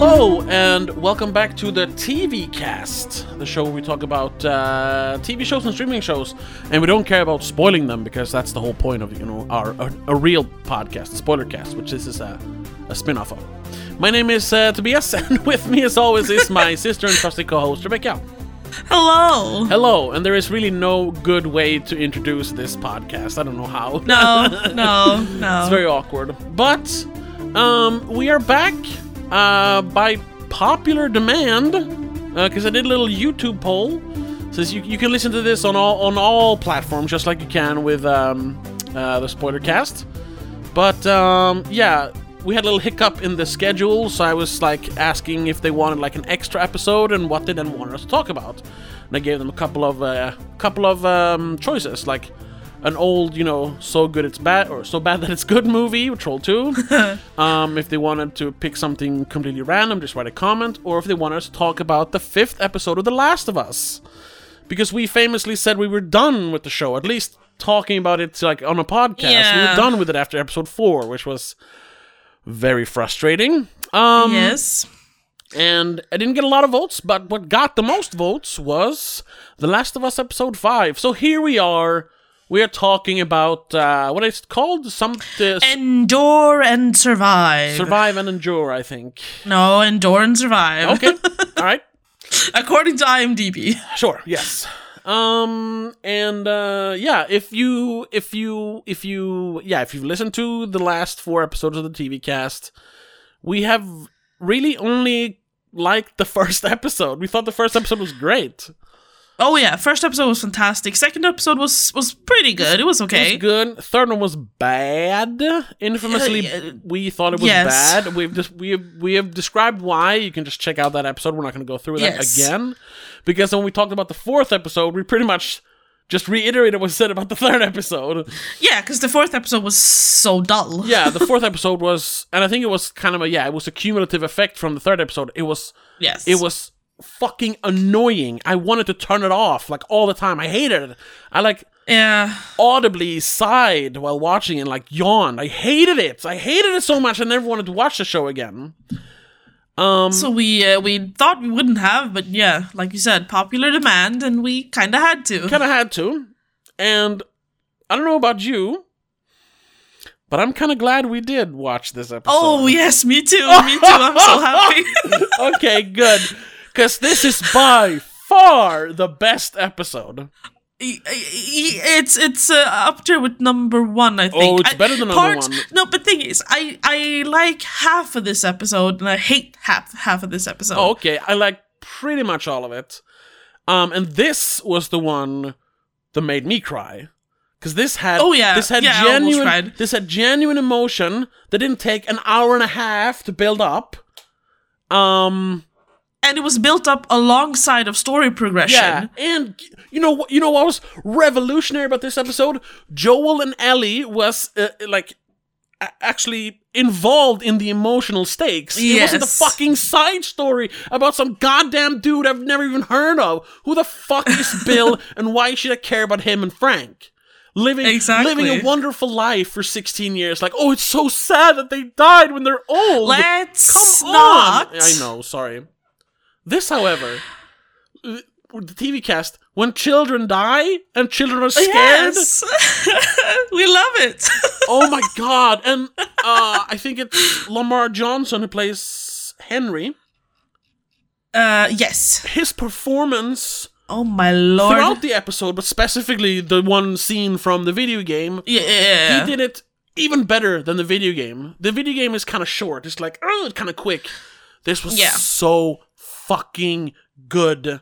Hello, and welcome back to the TV Cast, the show where we talk about uh, TV shows and streaming shows, and we don't care about spoiling them because that's the whole point of you know our a, a real podcast, Spoiler Cast, which this is a, a spin-off of. My name is uh, Tobias, and with me, as always, is my sister and trusty co-host Rebecca. Hello. Hello, and there is really no good way to introduce this podcast. I don't know how. No, no, no. It's very awkward. But um, we are back uh, by popular demand because I did a little YouTube poll. Says you, you can listen to this on all on all platforms just like you can with um, uh, the spoiler cast. But um, yeah, we had a little hiccup in the schedule, so I was like asking if they wanted like an extra episode and what they then wanted us to talk about. And I gave them a couple of uh, couple of um, choices, like an old, you know, so good it's bad or so bad that it's good movie, Troll 2. um, if they wanted to pick something completely random, just write a comment, or if they wanted us to talk about the fifth episode of The Last of Us. Because we famously said we were done with the show, at least talking about it like on a podcast. We Yeah. were done with it after episode four, which was very frustrating. Um, yes. and I didn't get a lot of votes, but what got the most votes was The Last of Us episode 5. So here we are. We are talking about uh, what is it called? Some uh, Endure and survive. survive and endure, I think. No, endure and survive. Okay, all right, According to IMDb. sure, yes. Um and uh yeah, if you if you if you yeah, if you've listened to the last four episodes of the TV cast, we have really only liked the first episode. We thought the first episode was great. Oh yeah, first episode was fantastic. Second episode was was pretty good. It was It okay. was good. Third one was bad. Infamously, Uh, we thought it was Yes. bad. We've just we have we have described why. You can just check out that episode. We're not going to go through that Yes. again, because when we talked about the fourth episode, we pretty much just reiterated what we said about the third episode. Yeah, because the fourth episode was so dull. Yeah, the fourth episode was, and I think it was kind of a yeah, it was a cumulative effect from the third episode. It was Yes. it was fucking annoying. I wanted to turn it off like all the time. I hated it. I like Yeah. audibly sighed while watching and like yawned. I hated it. I hated it so much. I never wanted to watch the show again. Um, So we uh, we thought we wouldn't have, but yeah, like you said, popular demand, and we kind of had to. kind of had to. And I don't know about you, but I'm kind of glad we did watch this episode. Oh yes, me too. Me too. I'm so happy. okay, good. Because this is by far the best episode. It's it's uh, up there with number one. I think. Oh, it's better than number parts- one. No, but thing is, I I like half of this episode, and I hate half half of this episode. Oh, okay. I like pretty much all of it. Um, and this was the one that made me cry. Because this had Oh, yeah. this had Yeah, genuine this had genuine emotion that didn't take an hour and a half to build up. Um and it was built up alongside of story progression. yeah, and you know what you know what was revolutionary about this episode? Joel and Ellie was uh, like actually involved in the emotional stakes. It wasn't a fucking side story about some goddamn dude I've never even heard of. Who the fuck is Bill and why should I care about him and Frank? Living Exactly. living a wonderful life for 16 years. Like, oh, it's so sad that they died when they're old. Let's Come not. on! I know, sorry. This, however, the TV cast, when children die and children are scared, Yes, we love it. oh my god! And uh, I think it's Lamar Johnson who plays Henry. uh, yes. His performance Oh my lord. throughout the episode, but specifically the one scene from the video game, yeah. he did it even better than the video game. The video game is kind of short. It's like, oh, it's kind of quick. This was Yeah. so fucking good.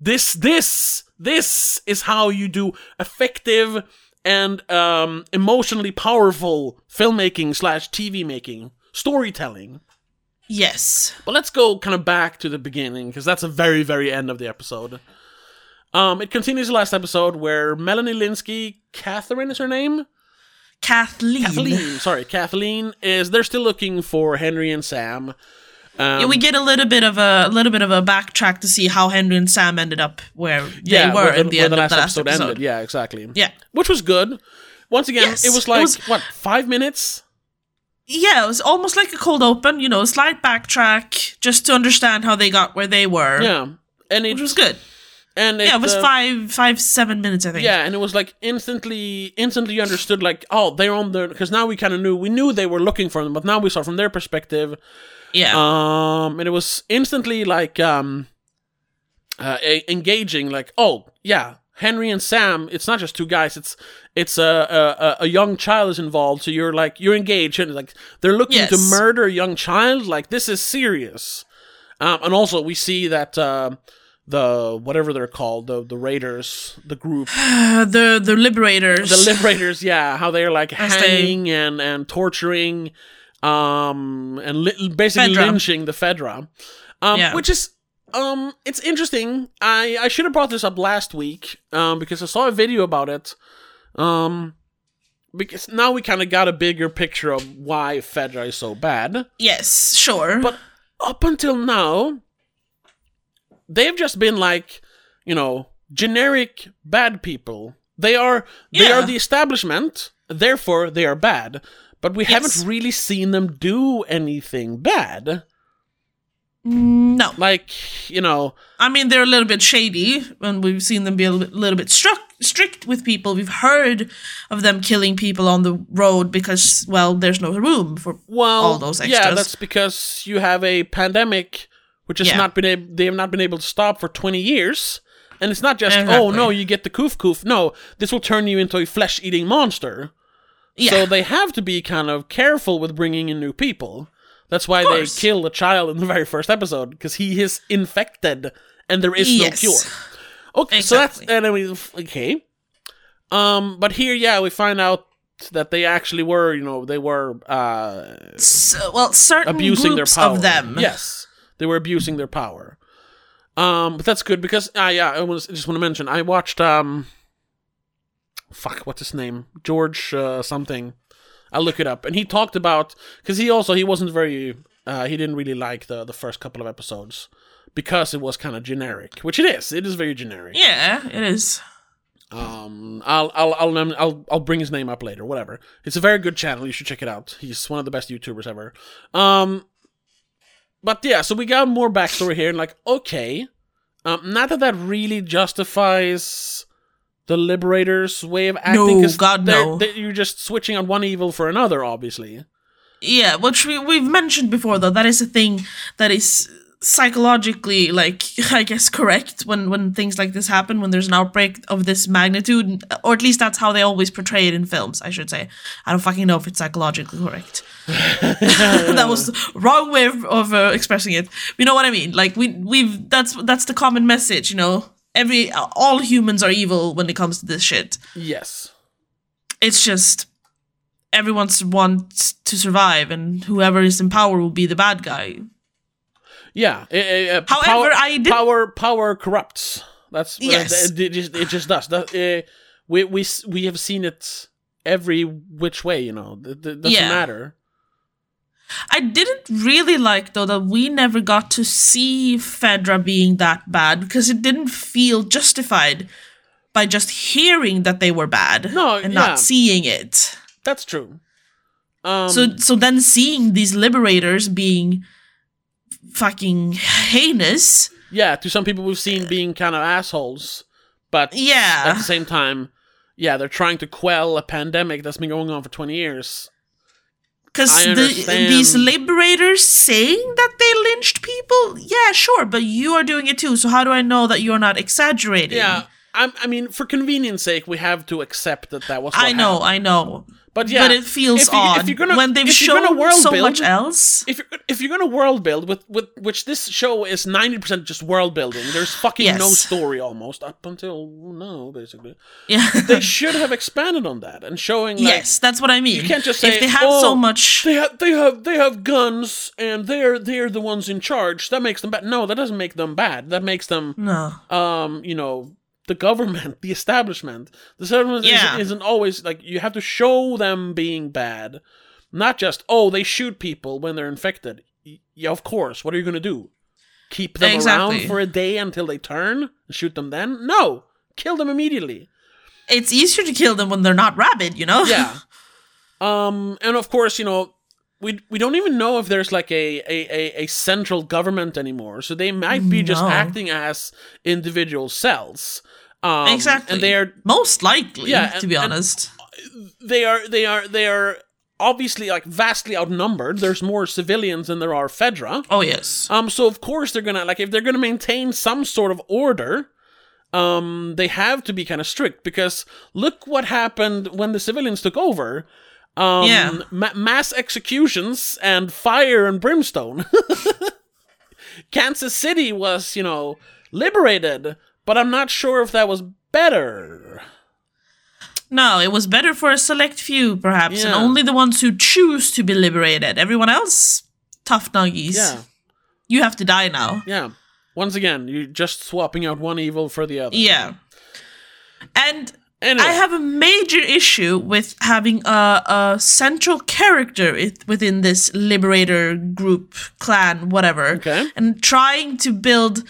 This, this, this is how you do effective and um, emotionally powerful filmmaking slash TV making, storytelling. Yes. But let's go kind of back to the beginning because that's the very, very end of the episode. Um, it continues the last episode where Melanie Lynskey, Catherine is her name. Kathleen. Kathleen, sorry, Kathleen is. They're still looking for Henry and Sam. Um, Yeah, we get a little bit of a, a little bit of a backtrack to see how Henry and Sam ended up where yeah, they were in the end of the last episode. ended. Yeah, exactly. Yeah. which was good. Once again, Yes, it was it like was- what five minutes. yeah, it was almost like a cold open. You know, a slight backtrack just to understand how they got where they were. Yeah, and it which was good. And yeah, it was uh, five, five, seven minutes, I think. Yeah, and it was like instantly, instantly understood. Like, oh, they're on the because now we kind of knew we knew they were looking for them, but now we saw from their perspective. Yeah, Um, and it was instantly like um, uh, e- engaging. Like, oh yeah, Henry and Sam. It's not just two guys. It's it's a a, a- a young child is involved. So you're like you're engaged and like they're looking to murder a young child. Like this is serious. Um, and also we see that. Uh, the whatever they're called, the the raiders, the group, the the liberators. the liberators yeah how they're like hanging and and torturing um and li- basically Fedra. lynching the fedra um Yeah. which is um it's interesting i i should have brought this up last week um because i saw a video about it um because now we kind of got a bigger picture of why fedra is so bad yes, sure. but up until now, they've just been like, you know, generic bad people. They are they Yeah. are the establishment, therefore they are bad. But we Yes. haven't really seen them do anything bad. Mm, no, Like, you know, I mean they're a little bit shady, and we've seen them be a little bit, little bit struck, strict with people. We've heard of them killing people on the road because, well, there's no room for well, all those extras. yeah, that's because you have a pandemic which has Yeah. not been able they have not been able to stop for 20 years. And it's not just, oh no, you get the koof koof. No, this will turn you into a flesh eating monster. Yeah, So they have to be kind of careful with bringing in new people. That's why they kill the child in the very first episode because he is infected and there is Yes. no cure. Okay, so that's and I mean, okay. Um, but here, yeah, we find out that they actually were, you know, they were uh So, well, certain abusing their power. of them. Yes, they were abusing their power. Um, but that's good because ah, yeah, I was, I just want to mention I watched um, fuck, what's his name? George uh, something. I'll look it up, and he talked about because he also he wasn't very uh, he didn't really like the the first couple of episodes because it was kind of generic, which it is. It is very generic. Yeah, it is. Um, I'll I'll I'll I'll I'll bring his name up later. Whatever. It's a very good channel. You should check it out. He's one of the best YouTubers ever. Um, but yeah, so we got more backstory here, and like, okay, um, not that that really justifies the Liberators' way of acting. No, God, they're- no. they- you're just switching on one evil for another, obviously. Yeah, which we, we've mentioned before, though. That is a thing that is psychologically, like, I guess, correct when, when things like this happen, when there's an outbreak of this magnitude, or at least that's how they always portray it in films, I should say. I don't fucking know if it's psychologically correct. that was the wrong way of, of uh, expressing it. You know what I mean? Like we we've that's that's the common message. You know, every all humans are evil when it comes to this shit. Yes. It's just everyone wants to survive, and whoever is in power will be the bad guy. Yeah. eh, eh, eh, However, power, I did- power power corrupts. That's what Yes. it, it, just, it just does. That, eh, we we we have seen it every which way. You know, it, it doesn't Yeah. matter. I didn't really like though that we never got to see Fedra being that bad because it didn't feel justified by just hearing that they were bad No, and yeah. not seeing it. That's true. Um, so so then seeing these liberators being fucking heinous yeah, to some people we've seen being kind of assholes, but yeah, at the same time, yeah, they're trying to quell a pandemic that's been going on for twenty years. Because the, these liberators saying that they lynched people yeah sure but you are doing it too so how do i know that you're not exaggerating Yeah, I, I mean, for convenience sake, we have to accept that that was. I know happened. i know but yeah, but it feels if you- odd if you're gonna- when they've shown world so build- much else if you're if you're gonna world build with with which this show is ninety percent just world building. There's fucking no story almost up until now, basically. yeah They should have expanded on that and showing like yes that's what i mean you can't just say if they have "Oh, so much they have they have they have guns and they're they're the ones in charge. That makes them bad. No, that doesn't make them bad. That makes them no um you know the government, the establishment. The establishment Yeah. isn't, isn't always like you have to show them being bad, not just oh they shoot people when they're infected. Yeah, of course. What are you gonna do? Keep them Exactly. around for a day until they turn and shoot them then? No, kill them immediately. it's easier to kill them when they're not rabid you know Yeah. Um, and of course, you know, we we don't even know if there's like a a, a, a central government anymore. So they might be just acting as individual cells. Um, exactly. and they are most likely, Yeah, to and- be honest. they are they are they are obviously like vastly outnumbered. There's more civilians than there are Fedra. oh yes. Um, so of course they're gonna like if they're gonna maintain some sort of order, um, they have to be kind of strict because look what happened when the civilians took over. Um, Yeah. ma- mass executions and fire and brimstone. Kansas City was, you know, liberated, but I'm not sure if that was better. No, it was better for a select few, perhaps, and only the ones who choose to be liberated. Everyone else, tough nuggies. Yeah, You have to die now. yeah. Once again, you're just swapping out one evil for the other. Yeah. And Anyway, I have a major issue with having a, a central character within this liberator group, clan, whatever. Okay. And trying to build.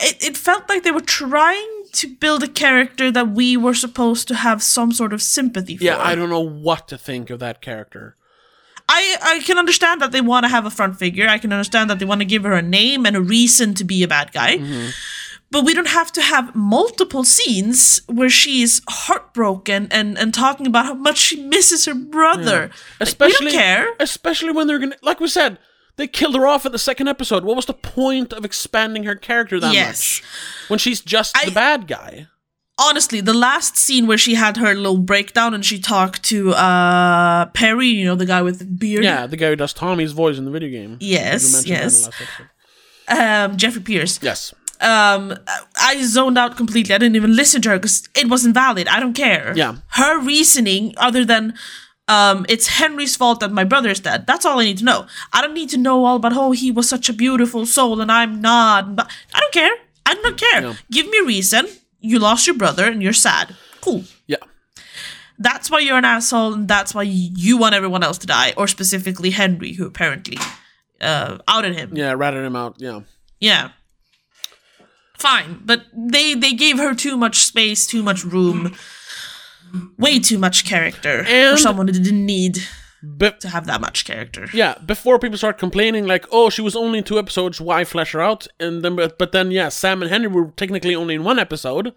It, it felt like they were trying to build a character that we were supposed to have some sort of sympathy for. yeah, I don't know what to think of that character. I, I can understand that they want to have a front figure. I can understand that they want to give her a name and a reason to be a bad guy. Mm-hmm. But we don't have to have multiple scenes where she's heartbroken and, and talking about how much she misses her brother. Like, Especially, we don't care. especially when they're gonna, like we said, they killed her off at the second episode. What was the point of expanding her character that Yes. much when she's just I- the bad guy? Honestly, the last scene where she had her little breakdown and she talked to uh Perry, you know, the guy with the beard. Yeah, the guy who does Tommy's voice in the video game. Yes, You mentioned that in the yes. Um, Jeffrey Pierce. Yes. Um i zoned out completely i didn't even listen to her because it wasn't valid i don't care Yeah. her reasoning other than um it's henry's fault that my brother's dead that's all i need to know i don't need to know all about oh he was such a beautiful soul and i'm not but i don't care i don't care Yeah. give me a reason you lost your brother and you're sad cool Yeah. that's why you're an asshole and that's why you want everyone else to die or specifically henry who apparently uh outed him Yeah, ratted him out. Yeah. yeah. Fine, but they they gave her too much space, too much room, way too much character for someone who didn't need Be- to have that much character. yeah, before people start complaining, like, oh, she was only in two episodes, why flesh her out? And then, but, but then, yeah, Sam and Henry were technically only in one episode.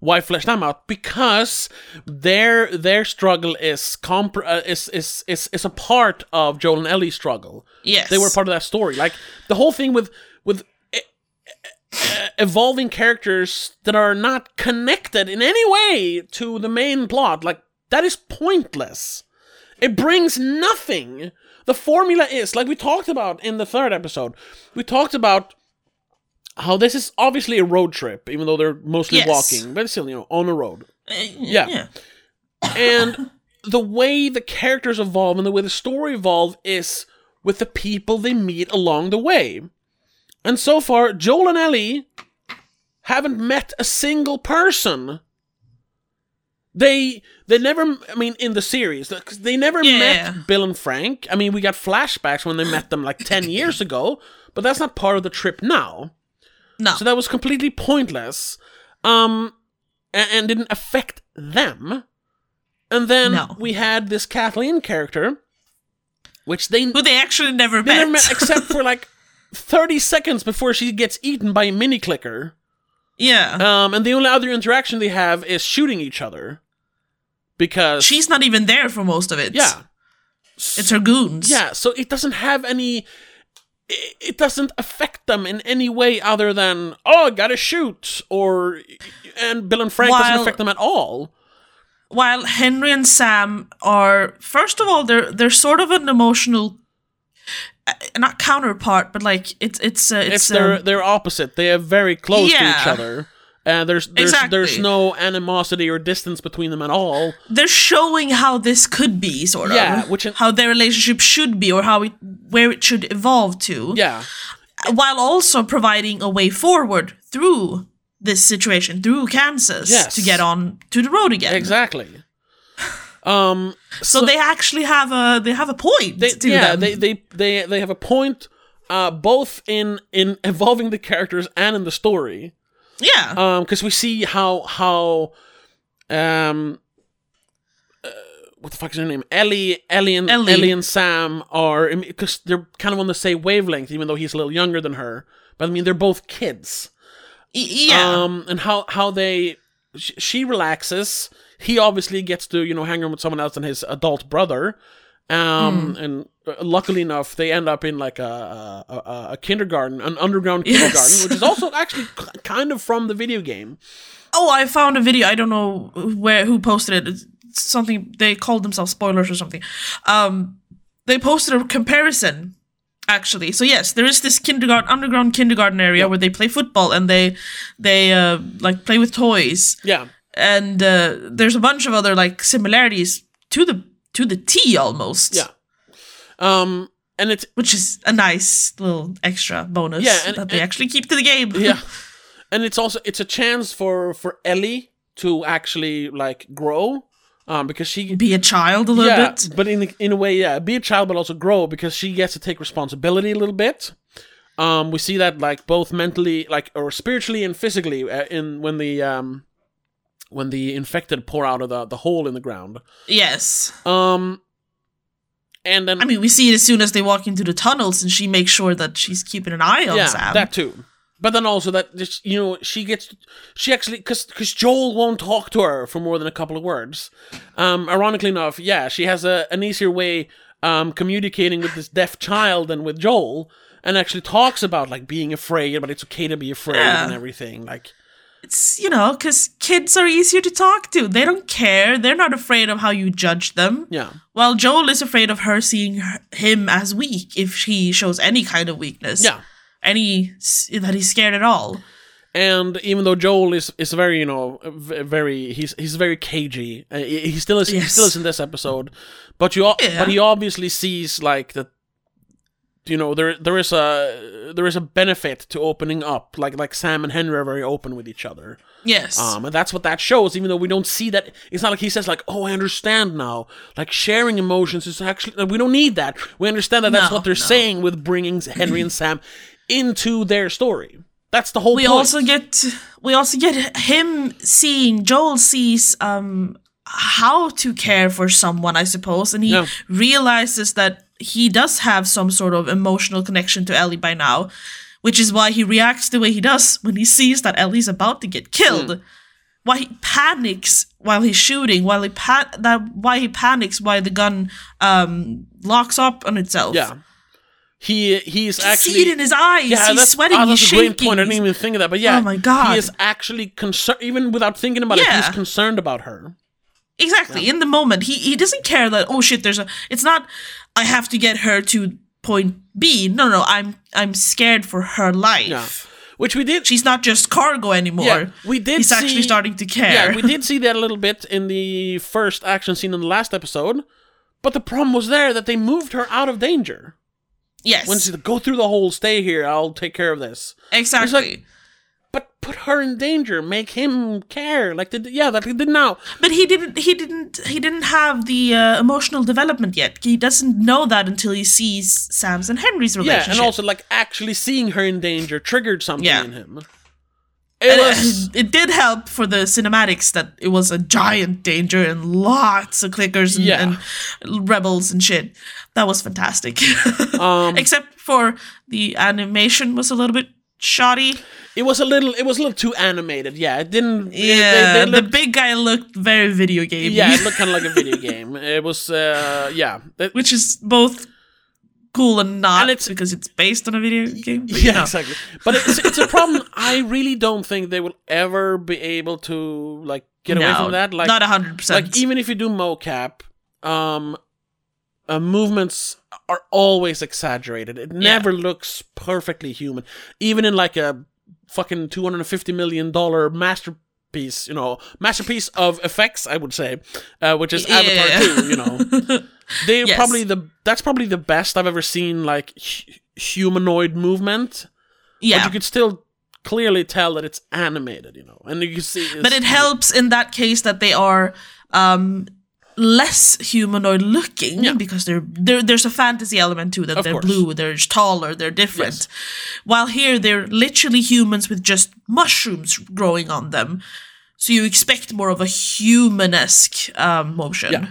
Why flesh them out? Because their their struggle is comp- uh, is, is is is a part of Joel and Ellie's struggle. Yes, They were part of that story. Like the whole thing with with e- evolving characters that are not connected in any way to the main plot. Like that is pointless. It brings nothing. The formula is like we talked about in the third episode. We talked about how this is obviously a road trip, even though they're mostly Yes. walking, but still, you know, on a road. Uh, Yeah. yeah. And the way the characters evolve and the way the story evolve is with the people they meet along the way. And so far, Joel and Ellie haven't met a single person. They they never I mean in the series, they never Yeah. met Bill and Frank. I mean we got flashbacks when they met them like 10 years ago, but that's not part of the trip now. No, So that was completely pointless. Um and, and didn't affect them. And then No. we had this Kathleen character which they who they actually never they met. never met except for like 30 seconds before she gets eaten by a mini clicker. yeah, Um, and the only other interaction they have is shooting each other. Because she's not even there for most of it. yeah, it's her goons. yeah. So it doesn't have any. It doesn't affect them in any way other than oh, gotta shoot or and Bill and Frank doesn't affect them at all. while Henry and Sam are first of all they're they're sort of an emotional not counterpart but like it's it's uh, it's, It's their um, their opposite. They are very close to each other. And there's there's there's no animosity or distance between them at all. they're showing how this could be sort of Yeah, which in- how their relationship should be or how it where it should evolve to Yeah. while also providing a way forward through this situation through Kansas Yes. to get on to the road again Exactly. Um so, they actually have a they have a point they, to yeah, them they, they they they have a point uh both in in evolving the characters and in the story. yeah Um cuz we see how how um uh, what the fuck is her name? Ellie, Ellie, and Ellie. Ellie, and Sam are because they're kind of on the same wavelength, even though he's a little younger than her. But I mean, they're both kids. Yeah. Um, and how how they she relaxes. He obviously gets to you know hang around with someone else than his adult brother. Um, Hmm. and uh, luckily enough, they end up in like a a, a, a kindergarten, an underground Yes. kindergarten, which is also actually kind of from the video game. Oh, I found a video. I don't know where who posted it. It's something they called themselves spoilers or something. Um, they posted a comparison actually. So yes, there is this kindergarten underground kindergarten area where they play football and they they uh, like play with toys. Yeah, And uh, there's a bunch of other like similarities to the to the T almost. yeah. Um, and it's Which is a nice little extra bonus Yeah, and- that they and- actually keep to the game. yeah and it's also it's a chance for for ellie to actually like grow um because she Be a child a little yeah bit. but in in a way yeah be a child but also grow because she gets to take responsibility a little bit um we see that like both mentally like or spiritually and physically uh, in when the um when the infected pour out of the the hole in the ground Yes. um and then I mean, we see it as soon as they walk into the tunnels, and she makes sure that she's keeping an eye on yeah, Sam. that too. But then also that just you know she gets she actually because because Joel won't talk to her for more than a couple of words. Um, ironically enough, yeah, she has a an easier way um communicating with this deaf child than with Joel, and actually talks about like being afraid, but it's okay to be afraid Yeah. and everything. Like it's you know because kids are easier to talk to. They don't care. They're not afraid of how you judge them. yeah, While Joel is afraid of her seeing her, him as weak if he shows any kind of weakness. yeah. Any that he's scared at all. And even though Joel is is very you know very he's he's very cagey. Uh, he still is he still is in this episode, but you Yeah. but he obviously sees like that. You know there there is a there is a benefit to opening up. Like like Sam and Henry are very open with each other. Yes. Um, and that's what that shows. Even though we don't see that, it's not like he says like, "Oh, I understand now." Like sharing emotions is actually we don't need that. We understand that that's No, what they're no. saying with bringing Henry and Sam into their story. That's the whole we point. also get we also get him seeing Joel sees um how to care for someone, I suppose, and he Yeah. realizes that he does have some sort of emotional connection to Ellie by now, which is why he reacts the way he does when he sees that Ellie's about to get killed. Hmm. Why he panics while he's shooting, while he pa- that why he panics why the gun um locks up on itself. Yeah. He he's You actually see it in his eyes. yeah, he's that's, sweating. oh, he's that's a shaking. great point. I didn't even think of that, but yeah, Oh my God. he is actually concerned. Even without thinking about it, he's concerned about her. Exactly. In the moment, he he doesn't care that oh shit, there's a. It's not. I have to get her to point B. No, no, I'm I'm scared for her life. Yeah, which we did. She's not just cargo anymore. Yeah, we did He's actually starting to care. Yeah, we did see that a little bit in the first action scene in the last episode, but the problem was there that they moved her out of danger. yes. When she said, "Go through the hole, stay here. I'll take care of this." exactly. But put her in danger, make him care. Like, did yeah, that he did now. but he didn't. He didn't. He didn't have the uh, emotional development yet. He doesn't know that until he sees Sam's and Henry's relationship Yeah, and also like actually seeing her in danger triggered something Yeah. in him. It was it, it did help for the cinematics that it was a giant danger and lots of clickers and, Yeah. and rebels and shit. That was fantastic. um, Except for the animation was a little bit shoddy. it was a little it was a little too animated. Yeah, it didn't. it- they- Yeah, they the big guy looked very video game. yeah, it looked kind of like a video game. It was uh yeah. It- which is both cool and not And it's- because it's based on a video game. yeah, exactly. But it's it's a problem. I really don't think they will ever be able to like get away from that. Like not hundred percent. like even if you do mocap, um, uh, movements are always exaggerated. It never looks perfectly human, even in like a fucking two hundred and fifty million dollar masterpiece. You know, masterpiece of effects. I would say, uh, which is Yeah. Avatar two. You know, they Yes. probably the that's probably the best I've ever seen. Like hu- humanoid movement, but yeah, you could still clearly tell that it's animated. You know, and you can see. but it helps in that case that they are um less humanoid looking Yeah. because they're, there there's a fantasy element to that Of they're course. blue they're taller they're different Yes. while here they're literally humans with just mushrooms growing on them so you expect more of a human-esque um, motion Yeah.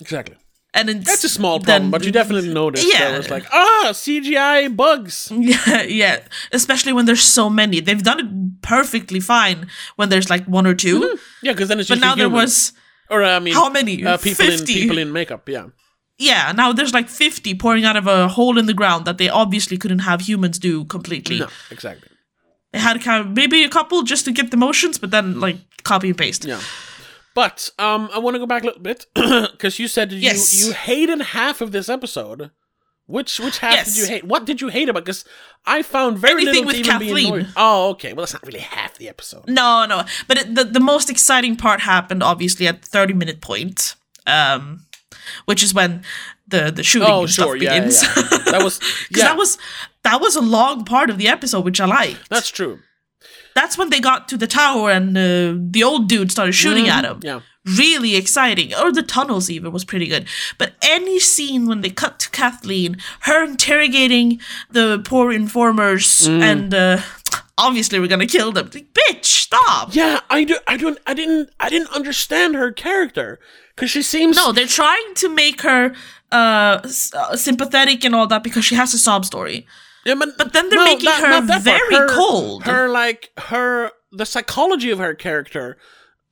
exactly. And it's, That's a small problem, then- but you definitely noticed Yeah. was like, ah, CGI bugs. Yeah, yeah. Especially when there's so many. They've done it perfectly fine when there's like one or 2 Yeah, because then it's But now a there was or I mean, how many? uh, people in 50. people in makeup. Yeah, yeah, now there's like 50 pouring out of a hole in the ground that they obviously couldn't have humans do completely. no, exactly. They had kind of maybe a couple just to get the motions, but then like copy and paste. Yeah. But um, I want to go back a little bit because you said you Yes. you hated half of this episode. Which which half Yes. did you hate? What did you hate about? Because I found very Anything little to with even be Kathleen. annoyed. Oh, okay. Well, that's not really half the episode. No, no. But it, the the most exciting part happened obviously at the 30 minute point. Um which is when the the shooting Oh, and stuff sure. Yeah, yeah, begins. yeah. That was 'Cause yeah. that was that was a long part of the episode, which I liked. that's true. That's when they got to the tower and uh, the old dude started shooting at him. Yeah. Really exciting. Or the tunnels even was pretty good. But any scene when they cut to Kathleen, her interrogating the poor informers, Mm. and uh, obviously we're gonna kill them. Like, Bitch, stop. Yeah, I do. I don't. I didn't. I didn't understand her character because she seems. No, they're trying to make her uh, s- uh, sympathetic and all that because she has a sob story. Yeah, but, But then they're no, making not- her not very Her- cold. Her like her the psychology of her character.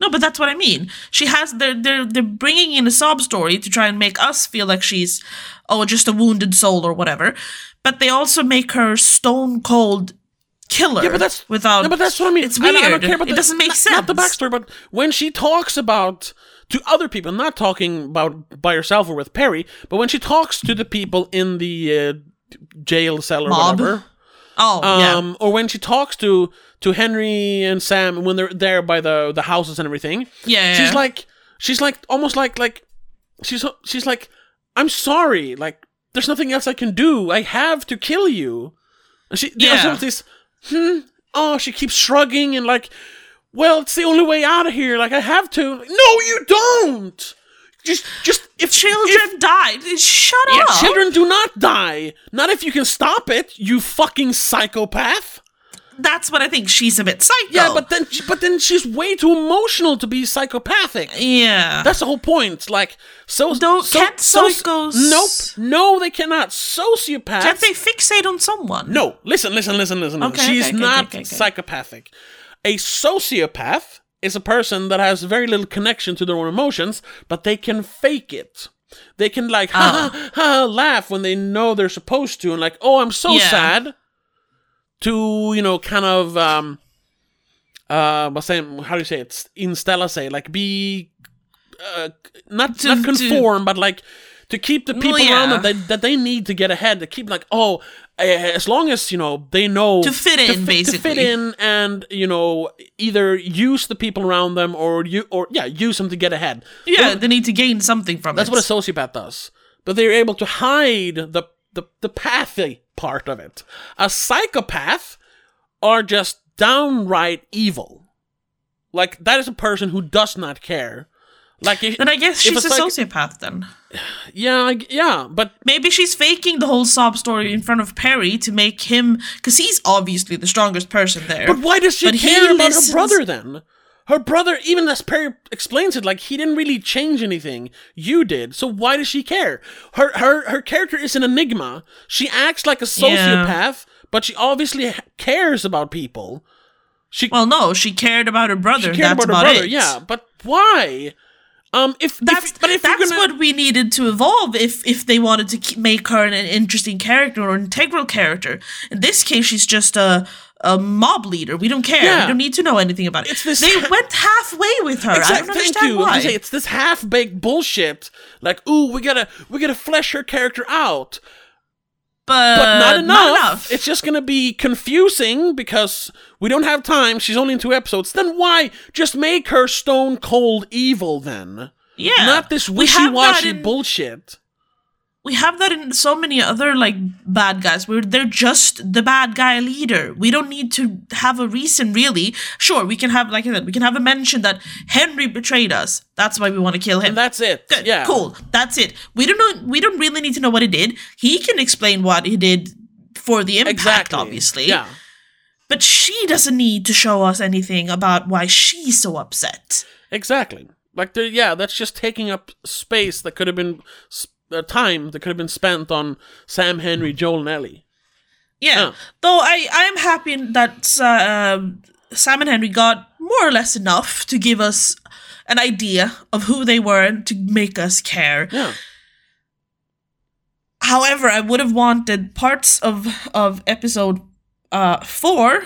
No, but that's what I mean. She has they're they're they're bringing in a sob story to try and make us feel like she's oh just a wounded soul or whatever. But they also make her stone cold killer. Yeah, but that's without. No, but that's what I mean. It's I weird. don't- I don't care about it the- doesn't make not- sense. Not the backstory, but when she talks about to other people, not talking about by herself or with Perry, but when she talks to the people in the uh, jail cell or Mob. whatever, Oh yeah. um, or when she talks to to Henry and Sam when they're there by the the houses and everything, Yeah, she's yeah. like she's like almost like like she's she's like I'm sorry, like there's nothing else I can do. I have to kill you. And she there's Yeah. this hmm oh she keeps shrugging and like well it's the only way out of here like I have to. No, you don't. Just just if Children if- died. Shut yeah, up. children do not die. Not if you can stop it, you fucking psychopath. That's what I think. She's a bit psycho. Yeah, but then but then she's way too emotional to be psychopathic. yeah. That's the whole point. Like, so Don't- so, can't psychos- Nope. No, they cannot. Sociopaths. Can't they fixate on someone? no, listen, listen, listen, listen. Okay, She's okay, okay, not psychopathic. A sociopath is a person that has very little connection to their own emotions, but they can fake it. They can like ha Oh. ha ha laugh when they know they're supposed to, and like, oh, I'm so Yeah. sad. To you know, kind of um, uh, what's saying? How do you say it? Inställa sig, like be uh, not To- not to- conform, but like to keep the people around yeah. them that, that they need to get ahead. To keep like, oh, uh, as long as you know they know To fit in, basically. to fit in, and you know either use the people around them or you or yeah, use them to get ahead. Yeah, Well, they need to gain something from it. that's it. what a sociopath does. But they're able to hide the the the pathy part of it. A psychopath are just downright evil. Like that is a person who does not care. Like if, Then I guess she's a sociopath then. Yeah, yeah, but Maybe she's faking the whole sob story in front of Perry to make him, because he's obviously the strongest person there. But why does she But care about listens- her brother then? Her brother, even as Perry explains it, like he didn't really change anything. You did, so why does she care? Her her her character is an enigma. She acts like a sociopath, but she obviously cares about people. She Well, no, she cared about her brother. she cared that's about her about brother, it. yeah. But why? Um, if That's if, but if that's gonna, what we needed to evolve if if they wanted to make her an, an interesting character or an integral character. In this case, she's just a a mob leader. We don't care. Yeah. We don't need to know anything about it. It's this- they went halfway with her. I don't thank understand you. why. It's this half baked bullshit. Like, ooh, we gotta we gotta flesh her character out. but, but not enough. Uh, enough. It's just gonna be confusing because we don't have time. She's only in two episodes. Then why just make her stone cold evil then? yeah, Not this We have that wishy-washy in- bullshit. We have that in so many other like bad guys where they're just the bad guy leader. We don't need to have a reason really. Sure, we can have like I said, we can have a mention that Henry betrayed us. That's why we want to kill him. And that's it. Good, yeah. cool. That's it. We don't know. We don't really need to know what he did. He can explain what he did for the impact, Exactly. obviously. Yeah. But she doesn't need to show us anything about why she's so upset. Exactly. Like, yeah, that's just taking up space that could have been s- uh, time that could have been spent on Sam, Henry, Joel, and Ellie. Yeah. Oh. Though I I am happy that uh, Sam and Henry got more or less enough to give us an idea of who they were and to make us care. Yeah, However, I would have wanted parts of of episode uh four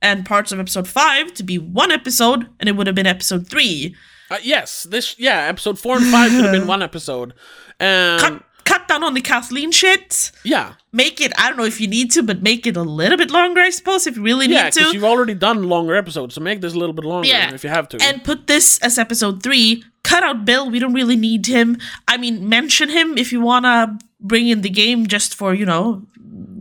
and parts of episode five to be one episode, and it would have been episode three. uh, yes, this yeah, episode four and five could have been one episode, and Cut cut down on the Kathleen shit. yeah, Make it. I don't know if you need to, but make it a little bit longer. I suppose if you really yeah, need to. Yeah, because you've already done longer episodes, so make this a little bit longer Yeah. if you have to. and put this as episode three. Cut out Bill. We don't really need him. I mean, mention him if you wanna bring in the game just for you know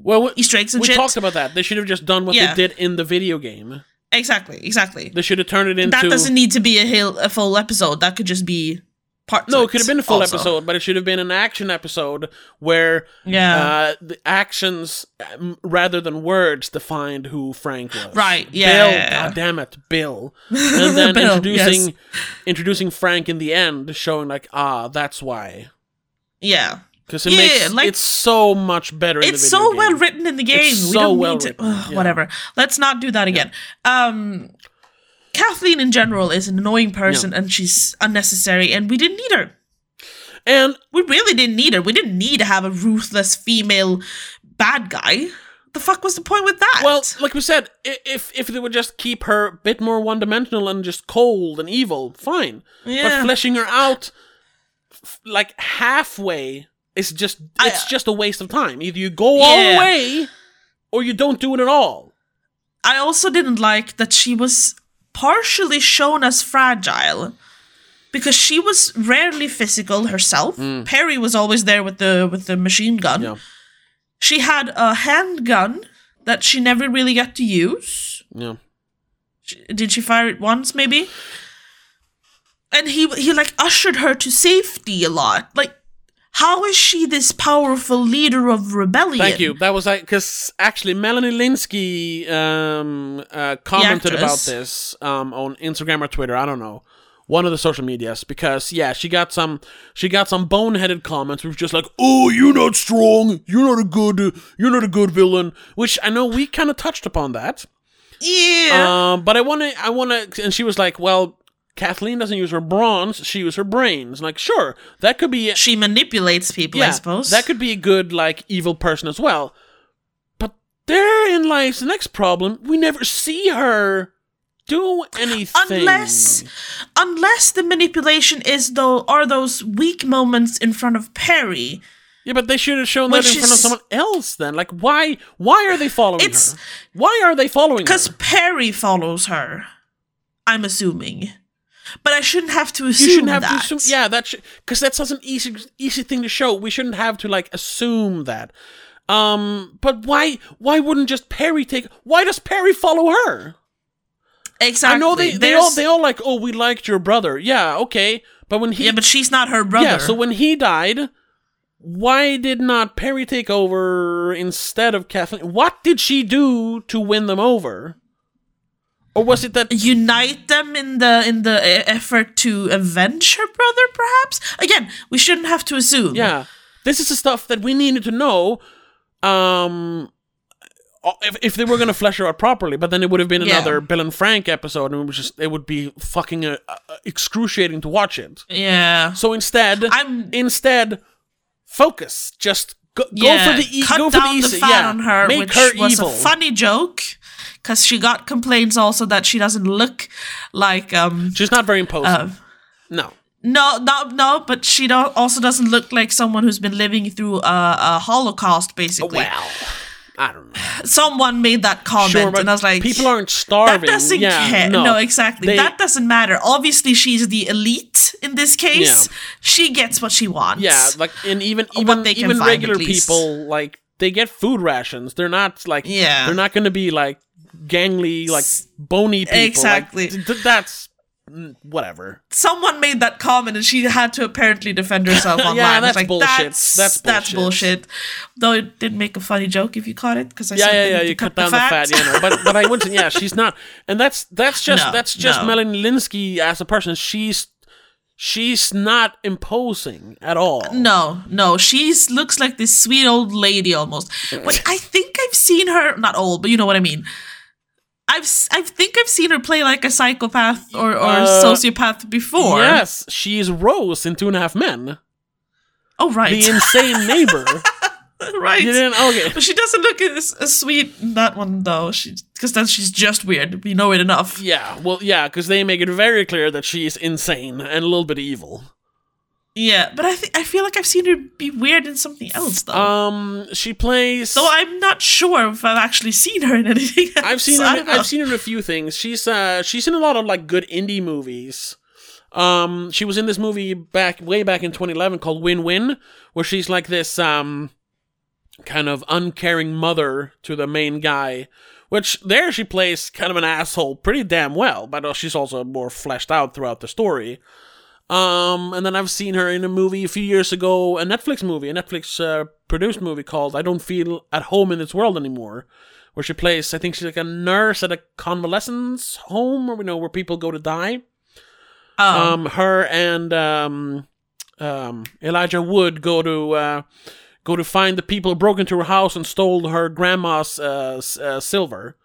well, we, Easter eggs and we shit. talked about that. They should have just done what Yeah. they did in the video game. exactly, exactly. They should have turned it into that doesn't need to be a, hill, a full episode. That could just be parts. No, it could have been a full also. episode, but it should have been an action episode where Yeah. uh, the actions um, rather than words defined who Frank was. Right, yeah, Bill. yeah, yeah. God damn it, Bill. And then Bill, introducing yes. introducing Frank in the end, showing like ah, that's why. Yeah. Because it Yeah, makes like- it's so much better. in the It's video so game. well written in the game. It's we so don't well need to. written, Ugh, yeah. Whatever. Let's not do that again. Um, Kathleen in general is an annoying person, and she's unnecessary, and we didn't need her. And We really didn't need her. We didn't need to have a ruthless female bad guy. The fuck was the point with that? well, like we said, if if they would just keep her a bit more one dimensional and just cold and evil, fine. Yeah. But fleshing her out f- like halfway is just I- it's just a waste of time. Either you go all the way or you don't do it at all. I also didn't like that she was partially shown as fragile because she was rarely physical herself. Perry was always there with the with the machine gun. Mm. Yeah. She had a handgun that she never really got to use. Yeah. She- Did she fire it once maybe? And he he like ushered her to safety a lot. Like how is she this powerful leader of rebellion? Thank you. That was like because actually Melanie Lynskey um, uh, commented about this um, on Instagram or Twitter. I don't know, one of the social medias. Because yeah, she got some she got some boneheaded comments, which just like, "Oh, you're not strong. You're not a good. You're not a good villain." Which I know we kind of touched upon that. Yeah. Um, but I want to, I want to, and she was like, "Well, Kathleen doesn't use her brawns; she uses her brains." Like, sure, that could be she manipulates people, I suppose. that could be a good, like, evil person as well. But therein lies the next problem. We never see her do anything. unless unless the manipulation is though are those weak moments in front of Perry. Yeah, but they should have shown that Which in front of someone else then. Like, why why are they following It's- her? Why are they following her? Because? Perry follows her. I'm assuming. But I shouldn't have to assume You shouldn't have that. to assume. Yeah, that because that's such an easy easy thing to show. We shouldn't have to like assume that. Um, but why why wouldn't just Perry take? Why does Perry follow her? Exactly. I know they they There's- all they all like. Oh, we liked your brother. Yeah, okay. But when he Yeah, but she's not her brother. Yeah, so when he died, why did not Perry take over instead of Kathleen? What did she do to win them over? Or was it that unite them in the in the e- effort to avenge her brother perhaps? Again, we shouldn't have to assume. yeah, this is the stuff that we needed to know um if, if they were going to flesh her out properly, but then it would have been Yeah. another Bill and Frank episode and it was just it would be fucking uh, uh, excruciating to watch it. Yeah. So instead, I'm- instead focus. Just go, yeah, go for the e- cut go for down the the, easy. fat yeah, on her, make which her was evil. a funny joke. Because she got complaints also that she doesn't look like um She's not very imposing. uh, no. no no no, but she don't also doesn't look like someone who's been living through a, a Holocaust basically. Well, I don't know. Someone made that comment, Sure, and I was like, people aren't starving. That doesn't yeah, care. No, No, exactly. They- that doesn't matter. Obviously, she's the elite in this case. Yeah. She gets what she wants. Yeah, like and even even they even find, regular people like they get food rations. They're not like Yeah. They're not going to be like gangly like bony people. Exactly. th- th- that's mm, whatever. Someone made that comment, and she had to apparently defend herself online. Was that's like, bullshit. That's, That's that's bullshit. bullshit. Though it did make a funny joke if you caught it, because I Yeah, yeah, yeah. You cut down the fat, fat. yeah, no. But but I wouldn't. Yeah, she's not, and that's that's just No, that's just no. Melanie Lynskey as a person. She's she's not imposing at all. No, no, she's looks like this sweet old lady almost. Wait, I think I've seen her. Not old, but you know what I mean. I've I think I've seen her play like a psychopath or or Uh, sociopath before. Yes, she is Rose in Two and a Half Men, Oh right. the insane neighbor. right. You didn't? Okay. But she doesn't look as, as sweet in that one though. She because then she's just weird. We know it enough. Yeah, well, yeah, because they make it very clear that she's insane and a little bit evil. Yeah, but I think I feel like I've seen her be weird in something else though. Um, she plays. so I'm not sure if I've actually seen her in anything. Else. I've seen her. know. I've seen her in a few things. She's uh she's in a lot of like good indie movies. Um, she was in this movie back way back in 2011 called Win Win, where she's like this um kind of uncaring mother to the main guy. Which there she plays kind of an asshole pretty damn well, but uh, she's also more fleshed out throughout the story. Um, and then I've seen her in a movie a few years ago, a Netflix movie, a Netflix uh, produced movie called "I Don't Feel at Home in This World Anymore," where she plays. I think she's like a nurse at a convalescence home, or you know where people go to die. Oh. Um, her and um, um, Elijah Wood go to uh, go to find the people who broke into her house and stole her grandma's uh, uh, silver.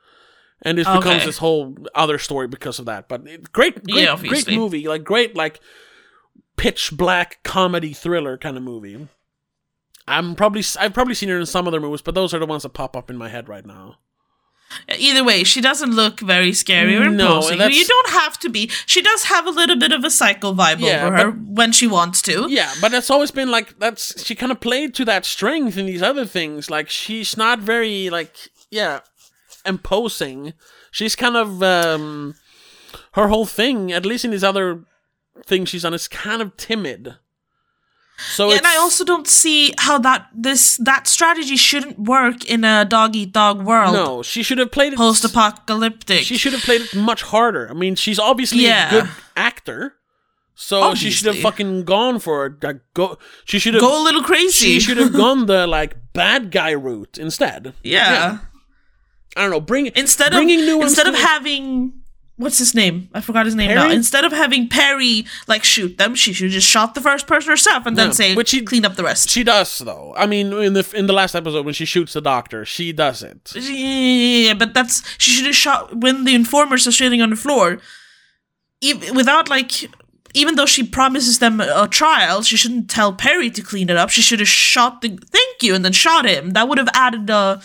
And this becomes this whole other story because of that. But great, great, Yeah, great movie. Like great, like pitch black comedy thriller kind of movie. I'm probably I've probably seen her in some other movies, but those are the ones that pop up in my head right now. Either way, she doesn't look very scary or imposing. that's- You don't have to be. She does have a little bit of a psycho vibe Yeah, over her when she wants to. Yeah, but that's always been like that's she kind of played to that strength in these other things. Like she's not very like yeah imposing. She's kind of um her whole thing, at least in these other things she's done, is kind of timid. So Yeah, and I also don't see how that this that strategy shouldn't work in a dog eat dog world. no, she should have played it. Post apocalyptic. She should have played it much harder. I mean, she's obviously Yeah. a good actor, so she should have fucking gone for it. Like, go. She should have go a little crazy. She should have gone the like bad guy route instead. yeah. I don't know. Bring Instead bringing of instead of having what's his name? I forgot his name now. Instead of having Perry like shoot them, she should just shot the first person herself and Yeah, then say which she- clean up the rest. She does though. I mean, in the in the last episode when she shoots the doctor, she does it. Yeah, but that's she should have shot when the informers are sitting on the floor, ev- without like. Even though she promises them a a trial, she shouldn't tell Perry to clean it up. She should have shot the thank you and then shot him. That would have added a,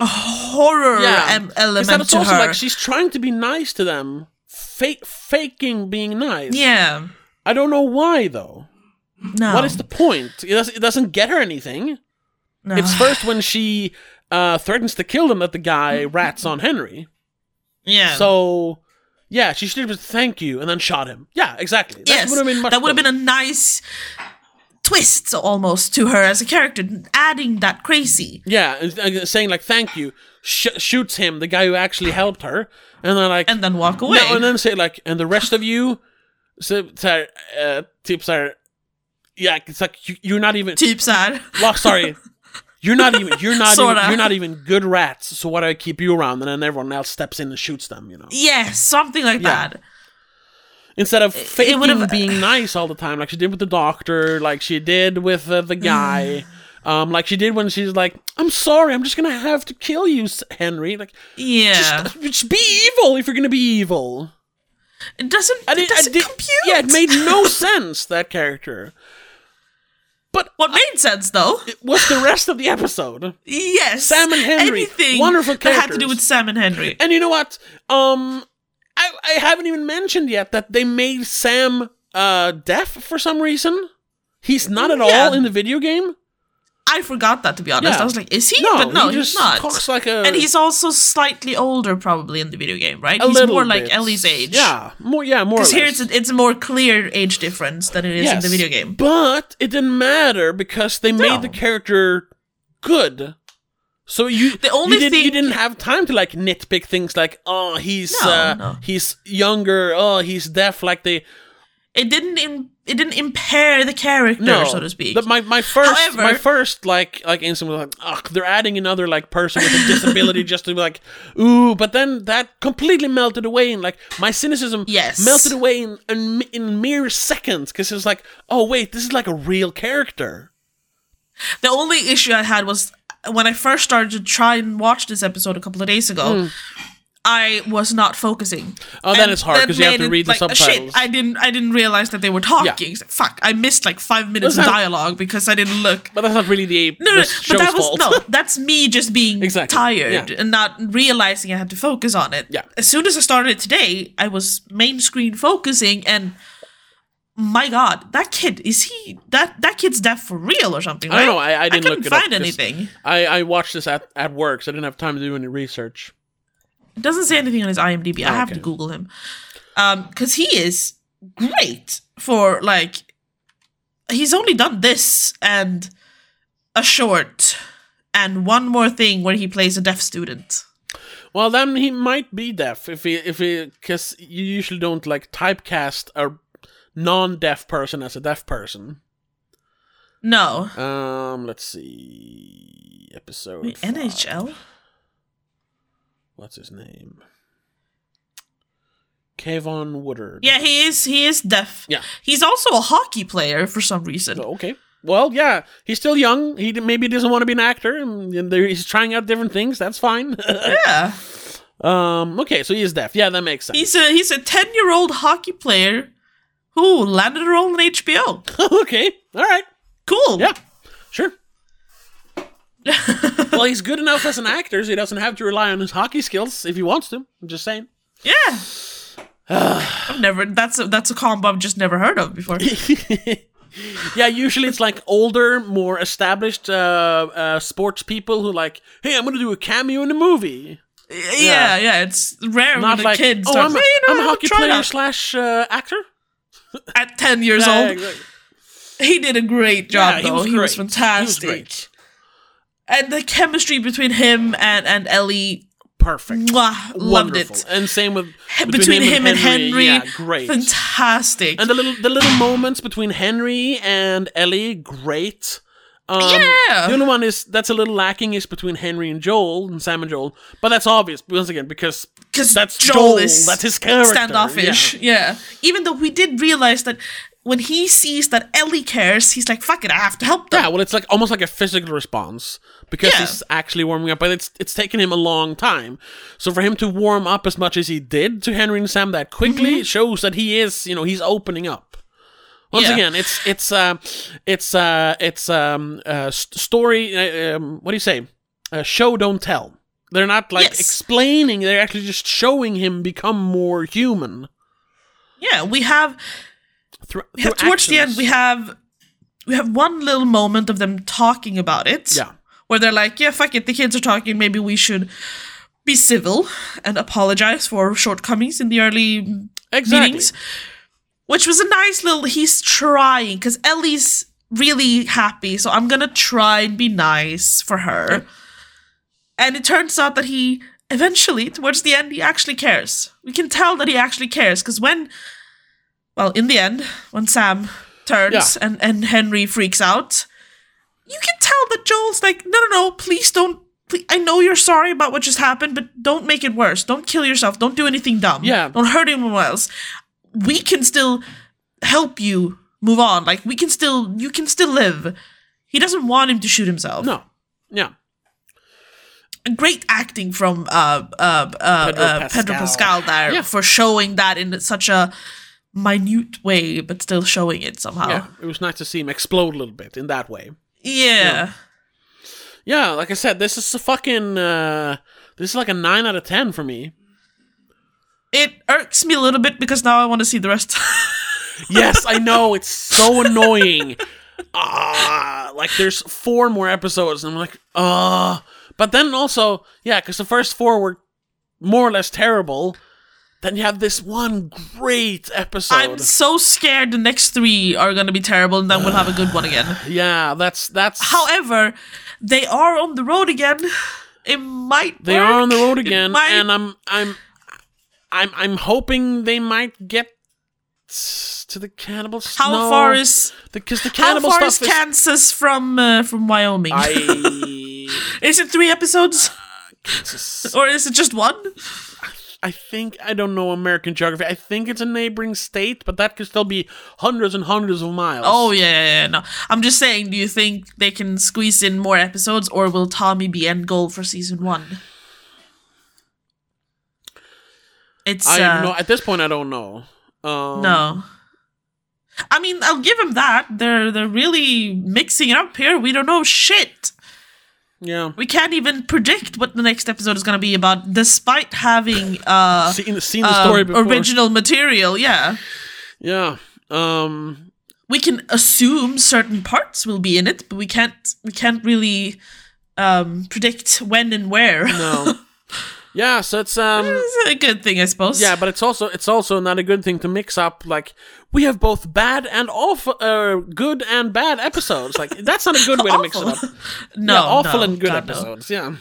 a horror em- Because element it's to also her. like she's trying to be nice to them, fake faking being nice. yeah, I don't know why though. no. What is the point? It doesn't, it doesn't get her anything. no. It's first when she uh, threatens to kill them that the guy rats on Henry. yeah. So, yeah, she should have just thank you and then shot him. Yeah, exactly. That yes, would have been much that would have been a nice twist almost to her as a character, adding that crazy. Yeah, and, uh, saying like thank you, sh- shoots him, the guy who actually helped her, and then like and then walk away. no, and then say like, and the rest of you, så här, uh, så här, yeah, it's like you, you're not even. typ såhär. Well, sorry, you're not even. You're not. even, you're not even good rats. So why do I keep you around? And then everyone else steps in and shoots them. You know, Yes, something like Yeah. that. Instead of faking being nice all the time, like she did with the doctor, like she did with uh, the guy. Um, like she did when she's like, "I'm sorry, I'm just gonna have to kill you, Henry." Like, Yeah. just, just be evil if you're gonna be evil. it doesn't, I it did, I doesn't did, compute. yeah, it made no sense that character. But what made sense though? was the rest of the episode? Yes. Sam and Henry, Anything wonderful that had to do with Sam and Henry. And you know what? Um, I I haven't even mentioned yet that they made Sam uh deaf for some reason. He's not at Yeah. all in the video game. I forgot that to be honest. Yeah. I was like, is he? No, but no, he he's not. talks like a and he's also slightly older, probably in the video game, right? a he's more like bit. Ellie's age. Yeah, more yeah, more. Because here it's a, it's a more clear age difference than it is in the video game. But it didn't matter because they made the character good. So you The only you, didn't, you didn't have time to like nitpick things like oh he's No, uh, no. he's younger oh he's deaf like they It didn't in, it didn't impair the character, no, so to speak. But my my first However- my first like like instant was like, ugh, they're adding another like person with a disability just to be like, ooh. But then that completely melted away, and like my cynicism Yes. melted away in in, in mere seconds because it was like, oh wait, this is like a real character. The only issue I had was when I first started to try and watch this episode a couple of days ago. Hmm. I was not focusing. Oh, then it's hard because you have to it read the like, subtitles. Shit, I didn't. I didn't realize that they were talking. Like, Fuck! I missed like five minutes of dialogue because I didn't look. But that's not really the, No, no, show's but that was fault. no. That's me just being Exactly, tired yeah. and not realizing I had to focus on it. Yeah. As soon as I started it today, I was main screen focusing, and my God, that kid is he that that kid's deaf for real or something? I don't know. I, I didn't couldn't look it up anything. I, I watched this at, at work, so I didn't have time to do any research. It doesn't say anything on his IMDb. I have to Google him. Um, because he is great for like he's only done this and a short and one more thing where he plays a deaf student. Well, then he might be deaf if he if he because you usually don't like typecast a non-deaf person as a deaf person. No. Um, let's see, episode Wait, five. NHL? What's his name? Keivonn Woodard. Yeah, he is he is deaf. Yeah. He's also a hockey player for some reason. Okay. Well, yeah, he's still young. He maybe doesn't want to be an actor, and, he's trying out different things. That's fine. Yeah. um. Okay, so he is deaf. Yeah, that makes sense. He's a he's a 10-year-old hockey player who landed a role in HBO. okay. All right. Cool. Yeah, sure. well, he's good enough as an actor, so he doesn't have to rely on his hockey skills if he wants to. I'm just saying. Yeah. I've never that's a that's a combo I've just never heard of before. yeah, usually it's like older, more established uh, uh, sports people who like, hey, I'm gonna do a cameo in a movie. Yeah, yeah, it's rare Not when a like, kid oh, starts. I'm a, "Hey, you know, I'm a hockey player that." slash uh, actor. at ten years Yeah, old. exactly. He did a great job Yeah, he though. was He was. He was fantastic. great. And the chemistry between him and and Ellie, Perfect. mwah, loved it. And same with He- Between, him, and Henry, Yeah, great. fantastic. And the little the little moments between Henry and Ellie, great. Um, Yeah. The only one is that's a little lacking is between Henry and Joel and Sam and Joel, but that's obvious once again because that's Joel Joel, is that's his character, standoffish. Yeah. Even though we did realize that when he sees that Ellie cares, he's like, "Fuck it, I have to help them." Yeah, well, it's like almost like a physical response because Yeah. he's actually warming up, but it's it's taken him a long time. So for him to warm up as much as he did to Henry and Sam that quickly shows that he is, you know, he's opening up. Once Yeah. again, it's it's uh, it's uh, it's um, uh, story. Uh, um, what do you say? Uh, show don't tell. They're not like Yes. explaining. They're actually just showing him become more human. Yeah, we have Through, we have towards the end we have we have one little moment of them talking about it. Yeah. Where they're like, yeah, fuck it, the kids are talking, maybe we should be civil and apologize for shortcomings in the early exactly. meetings. Which was a nice little he's trying, because Ellie's really happy, so I'm gonna try and be nice for her. And it turns out that he eventually, towards the end, he actually cares. We can tell that he actually cares, because when well, in the end, when Sam turns and, and Henry freaks out, you can tell that Joel's like, no, no, no, please don't. Please, I know you're sorry about what just happened, but don't make it worse. Don't kill yourself. Don't do anything dumb. Yeah. Don't hurt anyone else. We can still help you move on. Like, we can still, you can still live. He doesn't want him to shoot himself. No. Yeah. Great acting from uh, uh, uh, Pedro uh, Pedro Pascal. Pascal there Yeah. for showing that in such a minute way, but still showing it somehow. Yeah. It was nice to see him explode a little bit in that way. Yeah. Yeah, like I said, this is a fucking uh this is like a nine out of ten for me. It irks me a little bit because now I want to see the rest. Yes, I know, it's so annoying. Ah, like there's four more episodes, and I'm like, uh but then also, yeah, because the first four were more or less terrible. Then you have this one great episode. I'm so scared the next three are going to be terrible and then we'll have a good one again. yeah, that's that's However, they are on the road again. It might be they are on the road again, and I'm I'm I'm I'm hoping they might get to the cannibals. How no, far is because the how cannibal far stuff is is. Kansas from uh, from Wyoming? I is it three episodes Kansas. or is it just one? I think I don't know American geography. I think it's a neighboring state, but that could still be hundreds and hundreds of miles. Oh yeah, yeah, yeah, no. I'm just saying. Do you think they can squeeze in more episodes, or will Tommy be end goal for season one? It's I uh, no. At this point, I don't know. Um, no. I mean, I'll give him that. They're they're really mixing it up here. We don't know shit. Yeah. We can't even predict what the next episode is going to be about, despite having uh, Seen, seen the uh, story before. original material. Yeah, Yeah. Um. we can assume certain parts will be in it, but we can't we can't really um, predict when and where. No. yeah. So it's um. it's a good thing, I suppose. Yeah, but it's also it's also not a good thing to mix up. Like we have both bad and awful, uh, good and bad episodes. Like that's not a good way to mix it up. no, yeah, awful no, and good God, no. episodes. Yeah,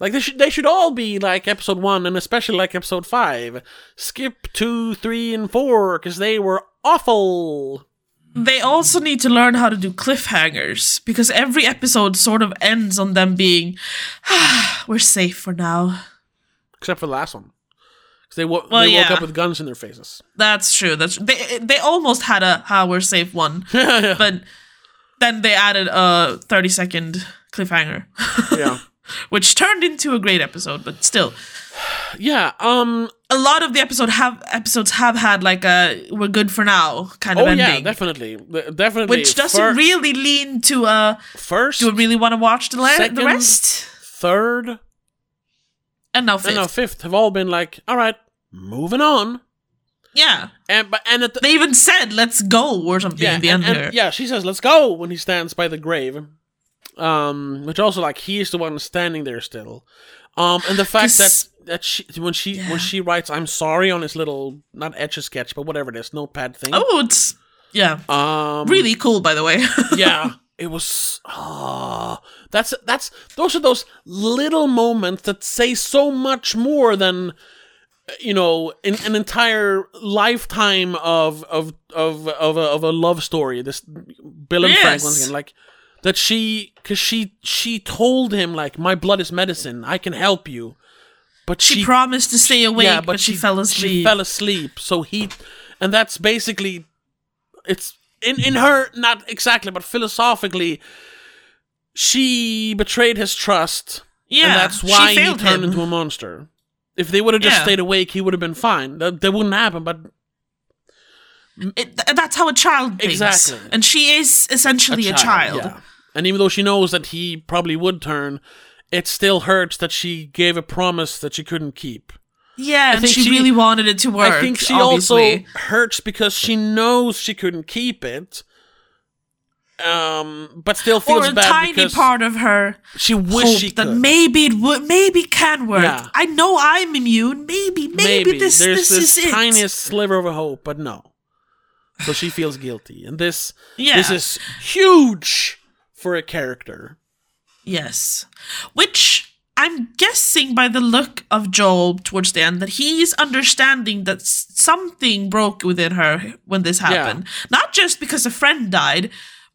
like they should they should all be like episode one and especially like episode five. Skip two, three, and four because they were awful. They also need to learn how to do cliffhangers because every episode sort of ends on them being, ah, "We're safe for now." Except for the last one, because they, wo- Well, they woke up with guns in their faces. That's true. That's they. They almost had a "How we're safe" one, but then they added a thirty second cliffhanger, yeah, which turned into a great episode. But still, yeah. Um. a lot of the episode have episodes have had like a "We're good for now" kind of Oh yeah, ending, definitely, The- definitely. which doesn't Fir- really lean to uh first, do we really want to watch the, la- the rest? third, And now fifth. and now fifth have all been like, all right, moving on. Yeah. And but and at the, They even said "Let's go" or something yeah, in the and, end and- yeah, she says, "Let's go" when he stands by the grave. Um, which also like he is the one standing there still. Um, and the fact that that she when she Yeah. when she writes "I'm sorry" on his little not etch a sketch but whatever it is notepad thing. Oh, it's yeah, um, really cool. By the way. yeah it was ah that's that's those are those little moments that say so much more than you know in, an entire lifetime of of of of a, of a love story. This bill and frank once again like that she because she she told him like my blood is medicine. I can help you. But she, she, promised to stay awake, but, she, fell asleep. she fell asleep. So he and that's basically it's in in her not exactly but philosophically she betrayed his trust yeah, and that's why he turned him. into a monster if they would have just Yeah. stayed awake he would have been fine that, that wouldn't happen but It- th- that's how a child thinks. Exactly. and she is essentially a child. yeah. and even though she knows that he probably would turn it still hurts that she gave a promise that she couldn't keep Yeah, and she, she- really wanted it to work. I think she obviously. also hurts because she knows she couldn't keep it. Um, but still feels or a bad tiny part of her she wish hope she that could. maybe it would, maybe can work. Yeah. I know I'm immune. Maybe, maybe, this, there's this, this, is it. tiniest sliver of a hope, but no. So she feels guilty, and this Yeah. this is huge for a character. Yes. Which I'm guessing by the look of Joel towards the end that he's understanding that something broke within her when this happened. Not just because a friend died,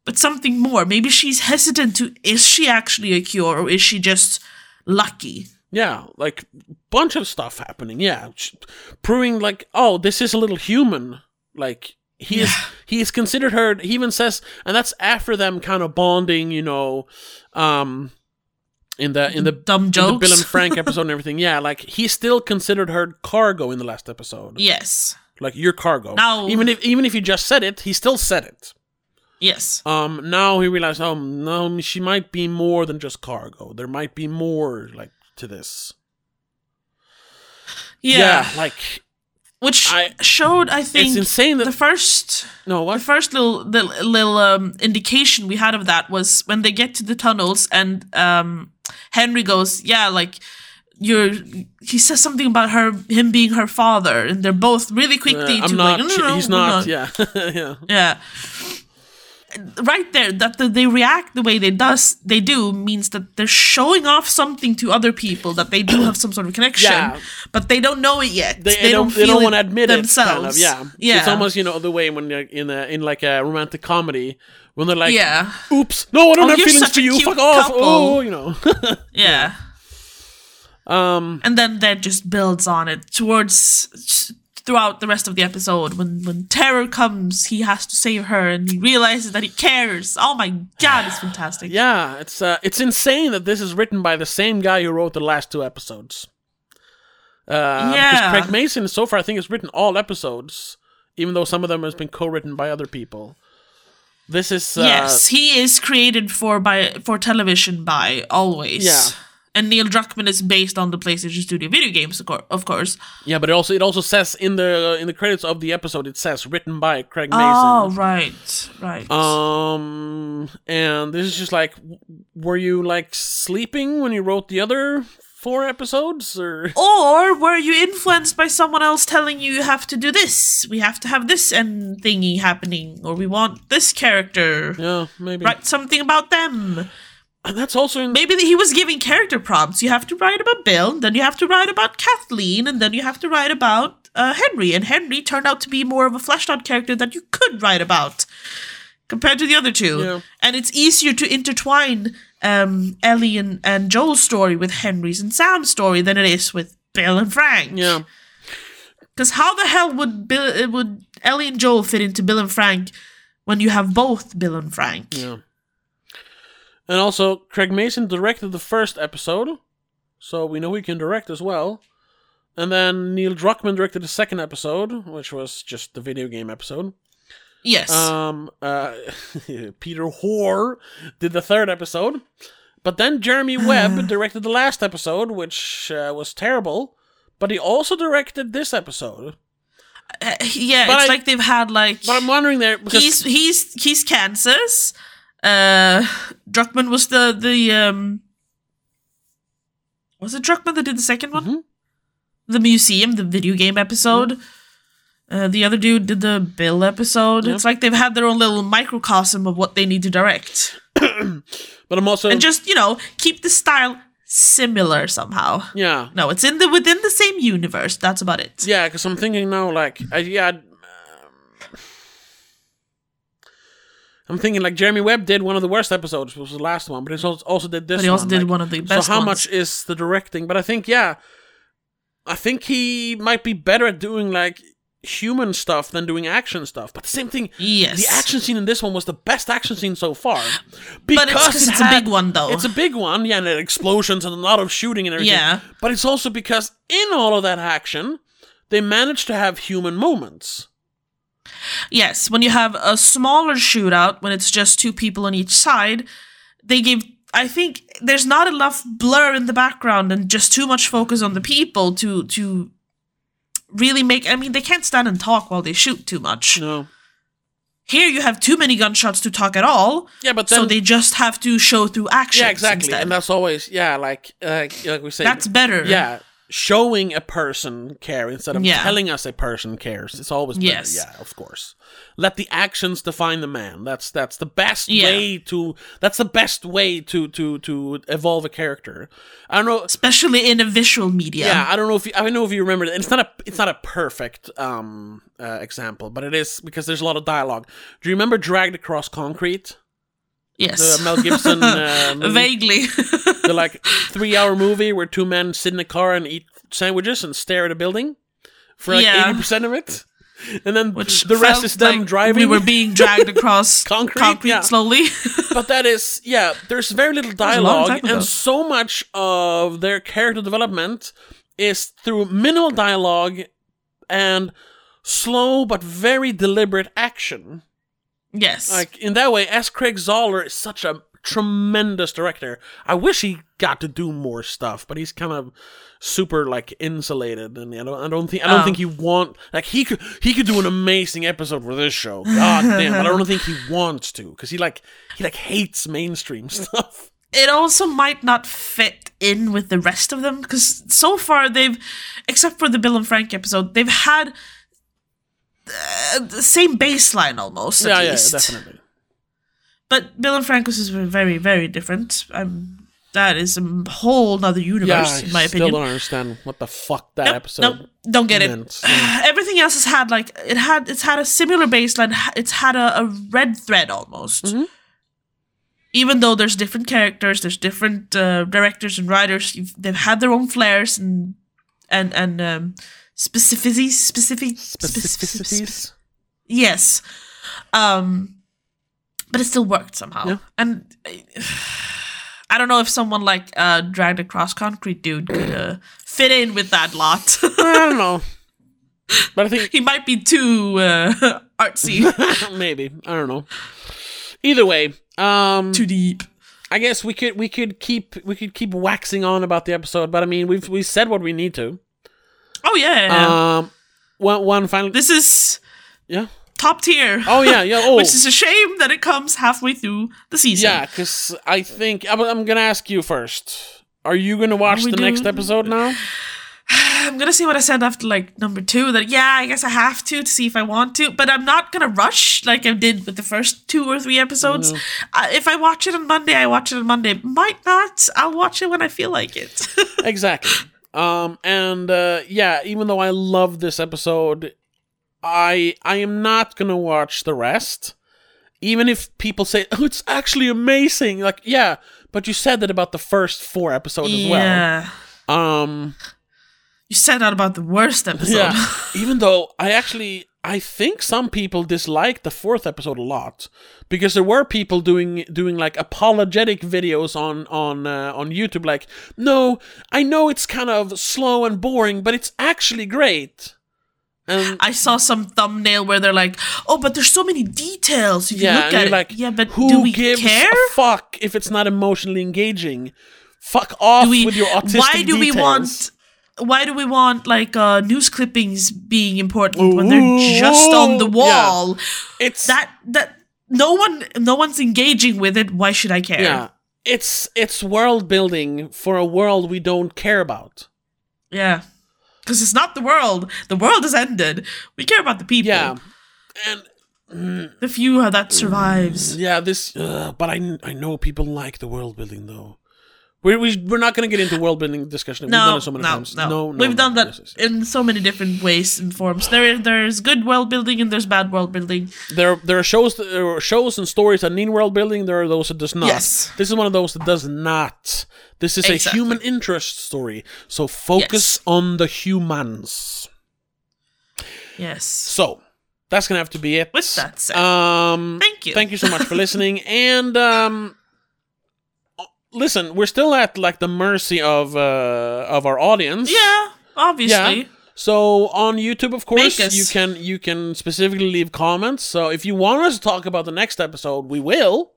but something more. Maybe she's hesitant to is she actually a cure or is she just lucky? Yeah, like bunch of stuff happening. Yeah, proving like, oh, this is a little human. Like he is, he is considered her. He even says, and that's after them kind of bonding. You know, um, in the in the Dumb in the jokes. Bill and Frank episode and everything. Yeah, like he still considered her cargo in the last episode. Yes. Like your cargo. Now- even if even if he just said it, he still said it. Yes. Um, now he realized, oh no, she might be more than just cargo. There might be more like to this. Yeah. like Which I- showed, I think, it's insane that the first no the first little the little um, indication we had of that was when they get to the tunnels and um, Henry goes, "Yeah, like you're." He says something about her, him being her father, and they're both really Uh, quickly I'm to not. like, "No, no, no, he's we're not. Yeah, yeah. yeah." Right there that the, they react the way they does they do means that they're showing off something to other people that they do have some sort of connection, Yeah. but they don't know it yet. They, They, they don't. don't. They don't want to admit themselves. it. Kind of. Yeah. yeah. It's almost you know the way when you're in a in like a romantic comedy when they're like, yeah, "Oops, no, I don't Oh, have feelings for you. Fuck off." couple. Oh, you know. yeah. um. and then that just builds on it towards throughout the rest of the episode when when terror comes he has to save her and he realizes that he cares oh my god it's fantastic Yeah, it's uh, it's insane that this is written by the same guy who wrote the last two episodes. Uh, Yeah. Because Craig Mazin, so far, I think has written all episodes, even though some of them has been co-written by other people. This is uh, yes he is created for by for television by always Yeah. And neil druckmann is based on the playstation studio video games of course yeah, but it also it also says in the in the credits of the episode it says written by Craig Mazin. oh right right Um, and this is just like, were you like sleeping when you wrote the other four episodes, or Or were you influenced by someone else telling you you have to do this? We have to have this end thingy happening, or we want this character. yeah, maybe. Write something about them. And that's also in Maybe he was giving character prompts. You have to write about Bill, then you have to write about Kathleen, and then you have to write about uh, Henry. And Henry turned out to be more of a fleshed out character that you could write about compared to the other two. Yeah. And it's easier to intertwine um, Ellie and, and Joel's story with Henry's and Sam's story than it is with Bill and Frank. yeah. Because how the hell would Bill uh, would Ellie and Joel fit into Bill and Frank when you have both Bill and Frank? Yeah. And also, Craig Mazin directed the first episode, so we know he can direct as well. And then Neil Druckmann directed the second episode, which was just the video game episode. Yes. Um, uh, Peter Hoare did the third episode, but then Jeremy Webb directed the last episode, which uh, was terrible. But he also directed this episode. Uh, yeah, but it's I- like they've had like But I'm wondering there because he's he's he's Kansas. Uh, Druckmann was the the um. Was it Druckmann that did the second one? Mhm. The museum, the video game episode. Uh, the other dude did the Bill episode. Yeah. It's like they've had their own little microcosm of what they need to direct, but I'm also and just you know keep the style similar somehow. yeah No, it's in the within the same universe. That's about it. yeah because I'm thinking now like I, yeah. I'm thinking like Jeremy Webb did one of the worst episodes, which was the last one, but he also did this. But he also one, did like- one of the best so how ones. much is the directing? But I think yeah, I think he might be better at doing like human stuff than doing action stuff. But the same thing, Yes. the action scene in this one was the best action scene so far. But it's it it's a big one, though. It's a big one, yeah, and explosions and a lot of shooting and everything. Yeah. But it's also because in all of that action, they managed to have human moments. Yes, when you have a smaller shootout, when it's just two people on each side, they give. I think there's not enough blur in the background and just too much focus on the people to to really make. I mean, they can't stand and talk while they shoot too much. No. Here, you have too many gunshots to talk at all, Yeah, but then so they just have to show through action. yeah, exactly, Instead. and that's always yeah, like uh, like we say, That's better. Yeah, showing a person care instead of Yeah. telling us a person cares. It's always better. Yes. Yeah, of course. Let the actions define the man. That's that's the best Yeah. way to. That's the best way to to to evolve a character. I don't know. especially in a visual media. Yeah, I don't know if you, I don't know if you remember. It's not a it's not a perfect um uh, example, but it is because there's a lot of dialogue. Do you remember Dragged Across Concrete? Yes. The Mel Gibson uh? Vaguely. the like three hour movie where two men sit in a car and eat sandwiches and stare at a building for like Yeah. eighty percent of it, and then Which the rest is them like driving. We were being dragged across Concrete, yeah. slowly. but that is yeah. There's very little dialogue, and so much of their character development is through minimal dialogue and slow but very deliberate action. Yes. Like in that way, S. Craig Zahler is such a tremendous director. I wish he got to do more stuff, but he's kind of super like insulated, and I don't, I don't think, I don't Oh. think he want like he could, he could do an amazing episode for this show. God damn, but I don't think he wants to because he like, he like hates mainstream stuff. it also might not fit in with the rest of them because so far they've, except for the Bill and Frank episode, they've had uh, the same baseline almost. Yeah, yeah, least. definitely. but Bill and Franco's is very, very different. I'm. That is a whole other universe, I in my opinion. still don't understand what the fuck that Nope, episode. nope, don't get it. meant. Yeah. Everything else has had like it had it's had a similar baseline. It's had a, a red thread almost. Mm-hmm. Even though there's different characters, there's different uh, directors and writers. They've had their own flares and and and um, specificities, specific Specificities. Yes, um, but it still worked somehow. Yeah. And I, I don't know if someone like uh, dragged across concrete dude could uh, fit in with that lot. I don't know, but I think he might be too uh, artsy, maybe I don't know. Either way, um, too deep. I guess we could we could keep we could keep waxing on about the episode, but I mean we've we said what we need to. Oh yeah, Um, one one final. this is yeah. top tier. Oh yeah yeah. Oh Which is a shame that it comes halfway through the season. yeah, because I think I'm, I'm gonna ask you first. Are you gonna watch the next episode now? I'm gonna see what I said after like number two. That yeah, I guess I have to to see if I want to, but I'm not gonna rush like I did with the first two or three episodes. Uh, if I watch it on Monday, I watch it on Monday. Might not. I'll watch it when I feel like it. exactly. Um, and uh, yeah, even though I love this episode, I I am not gonna watch the rest. Even if people say, "Oh, it's actually amazing," like yeah, but you said that about the first four episodes as well. yeah. Um, You said that about the worst episode. yeah. even though I actually I think some people disliked the fourth episode a lot because there were people doing doing like apologetic videos on on uh, on YouTube like no I know it's kind of slow and boring but it's actually great and I saw some thumbnail where they're like, "Oh, but there's so many details. If yeah you look at it, like yeah, but who do we gives care? a fuck if it's not emotionally engaging fuck off we, with your autistic why do we details. want why do we want like uh news clippings being important when they're just on the Ooh, yeah. wall? It's that that no one no one's engaging with it. Why should i care? Yeah. It's it's world building for a world we don't care about. Yeah. Because it's not the world. The world has ended. We care about the people. Yeah, and the few that survives. Yeah, this. Uh, but I I know people like the world building though. We're we, we're not going to get into world building discussion. We've done no, it so many no, times. no, no, no, We've no. done that Yes, yes. in so many different ways and forms. There, there's good world building and there's bad world building. There there are shows there are shows and stories that need world building. There are those that does not. Yes. This is one of those that does not. This is a human interest story. So focus Yes. on the humans. Yes. So that's gonna have to be it. With that said, um, thank you. Thank you so much for listening. And um, listen, we're still at like the mercy of uh, of our audience. Yeah, obviously. Yeah. So on YouTube, of course, you can you can specifically leave comments. So if you want us to talk about the next episode, we will.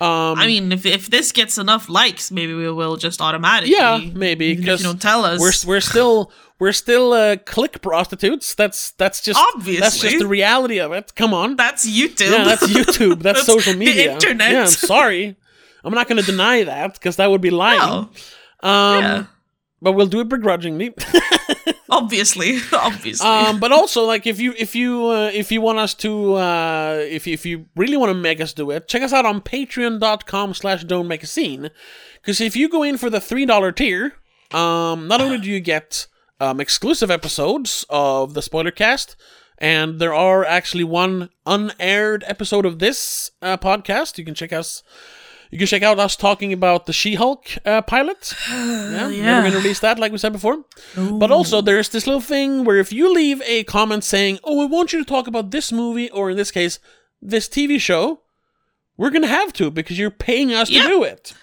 Um, I mean, if if this gets enough likes, maybe we will just automatically. yeah, maybe because you don't tell us. we're we're still we're still uh, click prostitutes. That's that's just obviously that's just the reality of it. Come on. that's YouTube. Yeah, that's YouTube. That's, That's social the media. internet. Yeah, I'm sorry. I'm not going to deny that because that would be lying. No, Um, yeah. but we'll do it begrudgingly. obviously, obviously. um, but also, like, if you if you uh, if you want us to uh, if if you really want to make us do it, check us out on Patreon.com/slash Don't Make a Scene. Because if you go in for the three dollar tier, um, not only do you get um, exclusive episodes of the spoiler cast. And there are actually one unaired episode of this uh, podcast. You can check us. You can check out us talking about the She-Hulk uh, pilot. Yeah, yeah. never going to release that, like we said before. But also, there's this little thing where if you leave a comment saying, "Oh, I want you to talk about this movie," or in this case, this TV show, we're going to have to because you're paying us Yeah. to do it.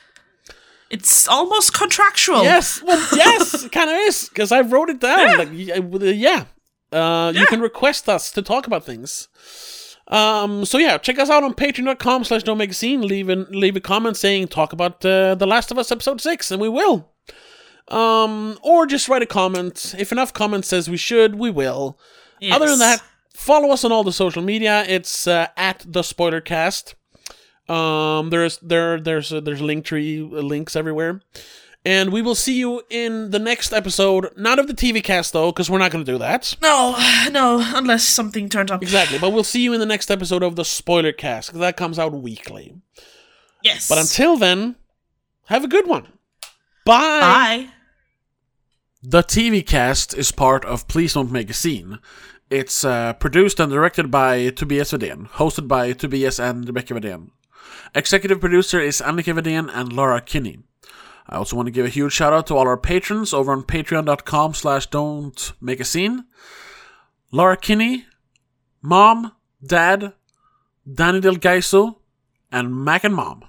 it's almost contractual. Yes, well, yes, it kind of is because I wrote it down. Yeah. Like, y- uh, yeah, uh, you can request us to talk about things. Um, so yeah, check us out on patreon.com slash a scene. Leave, an, leave a comment saying talk about uh, The Last of Us episode 6, and we will. Um, or just write a comment. If enough comments says we should, we will. Yes. Other than that, follow us on all the social media. It's uh, at the Spoilercast. Um, there's there there's uh, there's link tree links everywhere, And we will see you in the next episode, not of the TV cast though, because we're not going to do that. No, no, unless something turns up. Exactly, but we'll see you in the next episode of the spoiler cast, because that comes out weekly. Yes. But until then, have a good one. Bye. Bye. The TV cast is part of Please Don't Make a Scene. It's uh, produced and directed by Tobias Vedén, hosted by Tobias and Rebecca Vedén. Executive producer is Annika Vedén and Laura Kinney. I also want to give a huge shout out to all our patrons over on patreon.com slash don't make a scene. Laura Kinney, Mom, Dad, Danny Del and Mac and Mom.